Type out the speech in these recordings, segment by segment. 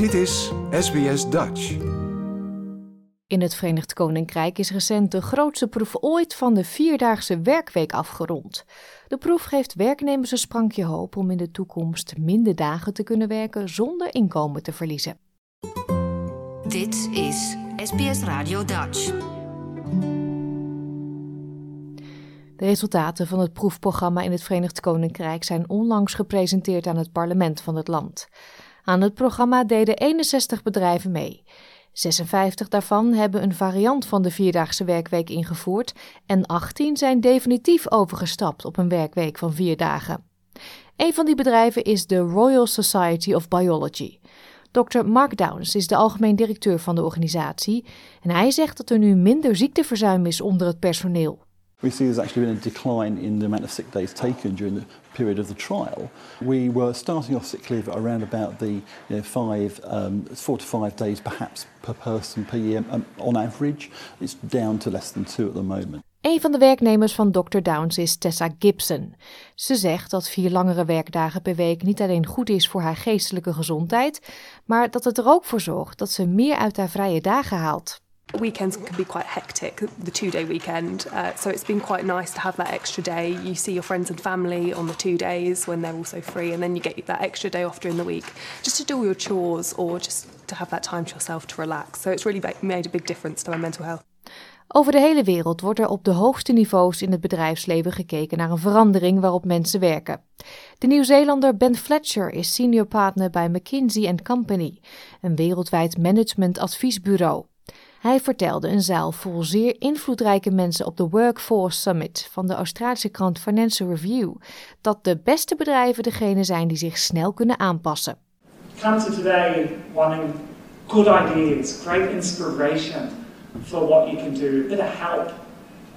Dit is SBS Dutch. In het Verenigd Koninkrijk is recent de grootste proef ooit van de vierdaagse werkweek afgerond. De proef geeft werknemers een sprankje hoop om in de toekomst minder dagen te kunnen werken zonder inkomen te verliezen. Dit is SBS Radio Dutch. De resultaten van het proefprogramma in het Verenigd Koninkrijk zijn onlangs gepresenteerd aan het parlement van het land. Aan het programma deden 61 bedrijven mee. 56 daarvan hebben een variant van de vierdaagse werkweek ingevoerd en 18 zijn definitief overgestapt op een werkweek van vier dagen. Een van die bedrijven is de Royal Society of Biology. Dr. Mark Downs is de algemeen directeur van de organisatie en hij zegt dat er nu minder ziekteverzuim is onder het personeel. We see there's actually been a decline in the amount of sick days taken during the period of the trial. We were starting off sick leave around about the you five, um, four to five days perhaps per person per year um, on average. It's down to less than two at the moment. Een van de werknemers van Dr. Downs is Tessa Gibson. Ze zegt dat vier langere werkdagen per week niet alleen goed is voor haar geestelijke gezondheid, maar dat het er ook voor zorgt dat ze meer uit haar vrije dagen haalt. Weekends can be quite hectic, the two day weekend. Uh, so it's been quite nice to have that extra day. You see your friends and family on the two days when they're also free, and then you get that extra day off during the week just to do all your chores or just to have that time to yourself to relax. So it's really made a big difference to my mental health. Over de hele wereld wordt er op de hoogste niveaus in het bedrijfsleven gekeken naar een verandering waarop mensen werken. De Nieuw-Zeelander Ben Fletcher is senior partner bij McKinsey Company, een wereldwijd managementadviesbureau. Hij vertelde een zaal vol zeer invloedrijke mensen op de Workforce Summit van de Australische krant Financial Review dat de beste bedrijven degene zijn die zich snel kunnen aanpassen. Come to today wanting good ideas, great inspiration for what you can do, a bit of help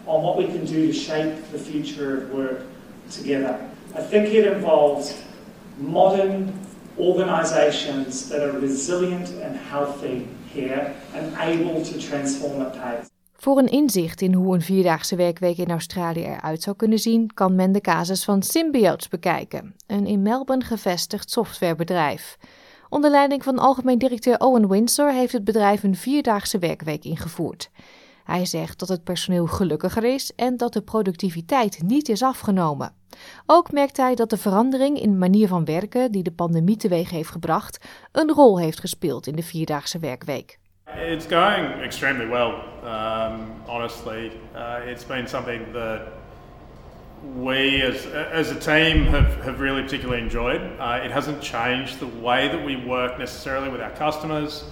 on what we can do to shape the future of work together. I think it involves modern organizations that are resilient and healthy here and able to transform. Voor een inzicht in hoe een vierdaagse werkweek in Australië eruit zou kunnen zien, kan men de casus van Symbiotes bekijken, een in Melbourne gevestigd softwarebedrijf. Onder leiding van algemeen directeur Owen Windsor heeft het bedrijf een vierdaagse werkweek ingevoerd. Hij zegt dat het personeel gelukkiger is en dat de productiviteit niet is afgenomen. Ook merkt hij dat de verandering in manier van werken die de pandemie teweeg heeft gebracht, een rol heeft gespeeld in de vierdaagse werkweek. It's going extremely well, um, honestly. Uh, it's been something that we as, as a team have, have really particularly enjoyed. Uh, it hasn't changed the way that we work necessarily with our customers.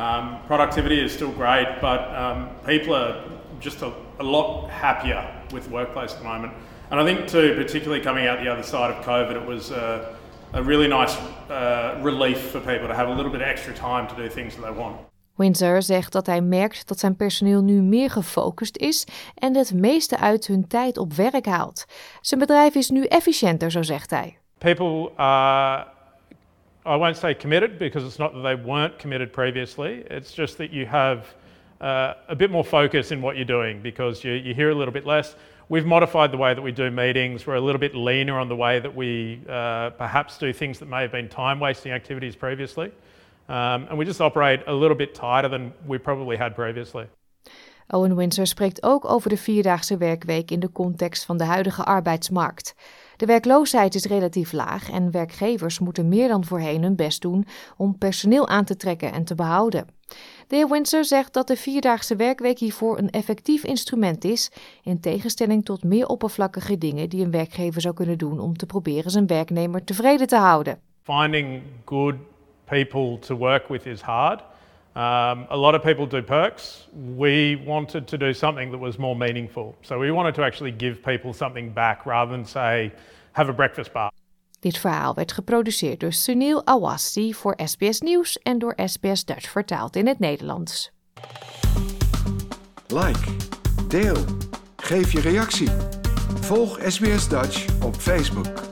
Um, productivity is still great, but um, people are just a, a lot happier with the workplace at the moment. And I think, too, particularly coming out the other side of COVID, it was uh, a really nice uh, relief for people to have a little bit extra time to do things that they want. Windsor zegt dat hij merkt dat zijn personeel nu meer gefocust is en het meeste uit hun tijd op werk haalt. Zijn bedrijf is nu efficiënter, zo zegt hij. People are, I won't say committed because it's not that they weren't committed previously. It's just that you have uh, a bit more focus in what you're doing because you, you hear a little bit less. We've modified the way that we do meetings. We're a little bit leaner on the way that we uh, perhaps do things that may have been time wasting activities previously. Um, and we just operate a little bit tighter than we probably had previously. Owen Windsor spreekt ook over de vierdaagse werkweek in de context van de huidige arbeidsmarkt. De werkloosheid is relatief laag en werkgevers moeten meer dan voorheen hun best doen om personeel aan te trekken en te behouden. De heer Windsor zegt dat de vierdaagse werkweek hiervoor een effectief instrument is, in tegenstelling tot meer oppervlakkige dingen die een werkgever zou kunnen doen om te proberen zijn werknemer tevreden te houden. Finding good people to work with is hard. Um, a lot of people do perks. We wanted to do something that was more meaningful. So we wanted to actually give people something back rather than say, have a breakfast bar. Dit verhaal werd geproduceerd door Sunil Awasti voor SBS Nieuws en door SBS Dutch vertaald in het Nederlands. Like, deel, geef je reactie. Volg SBS Dutch op Facebook.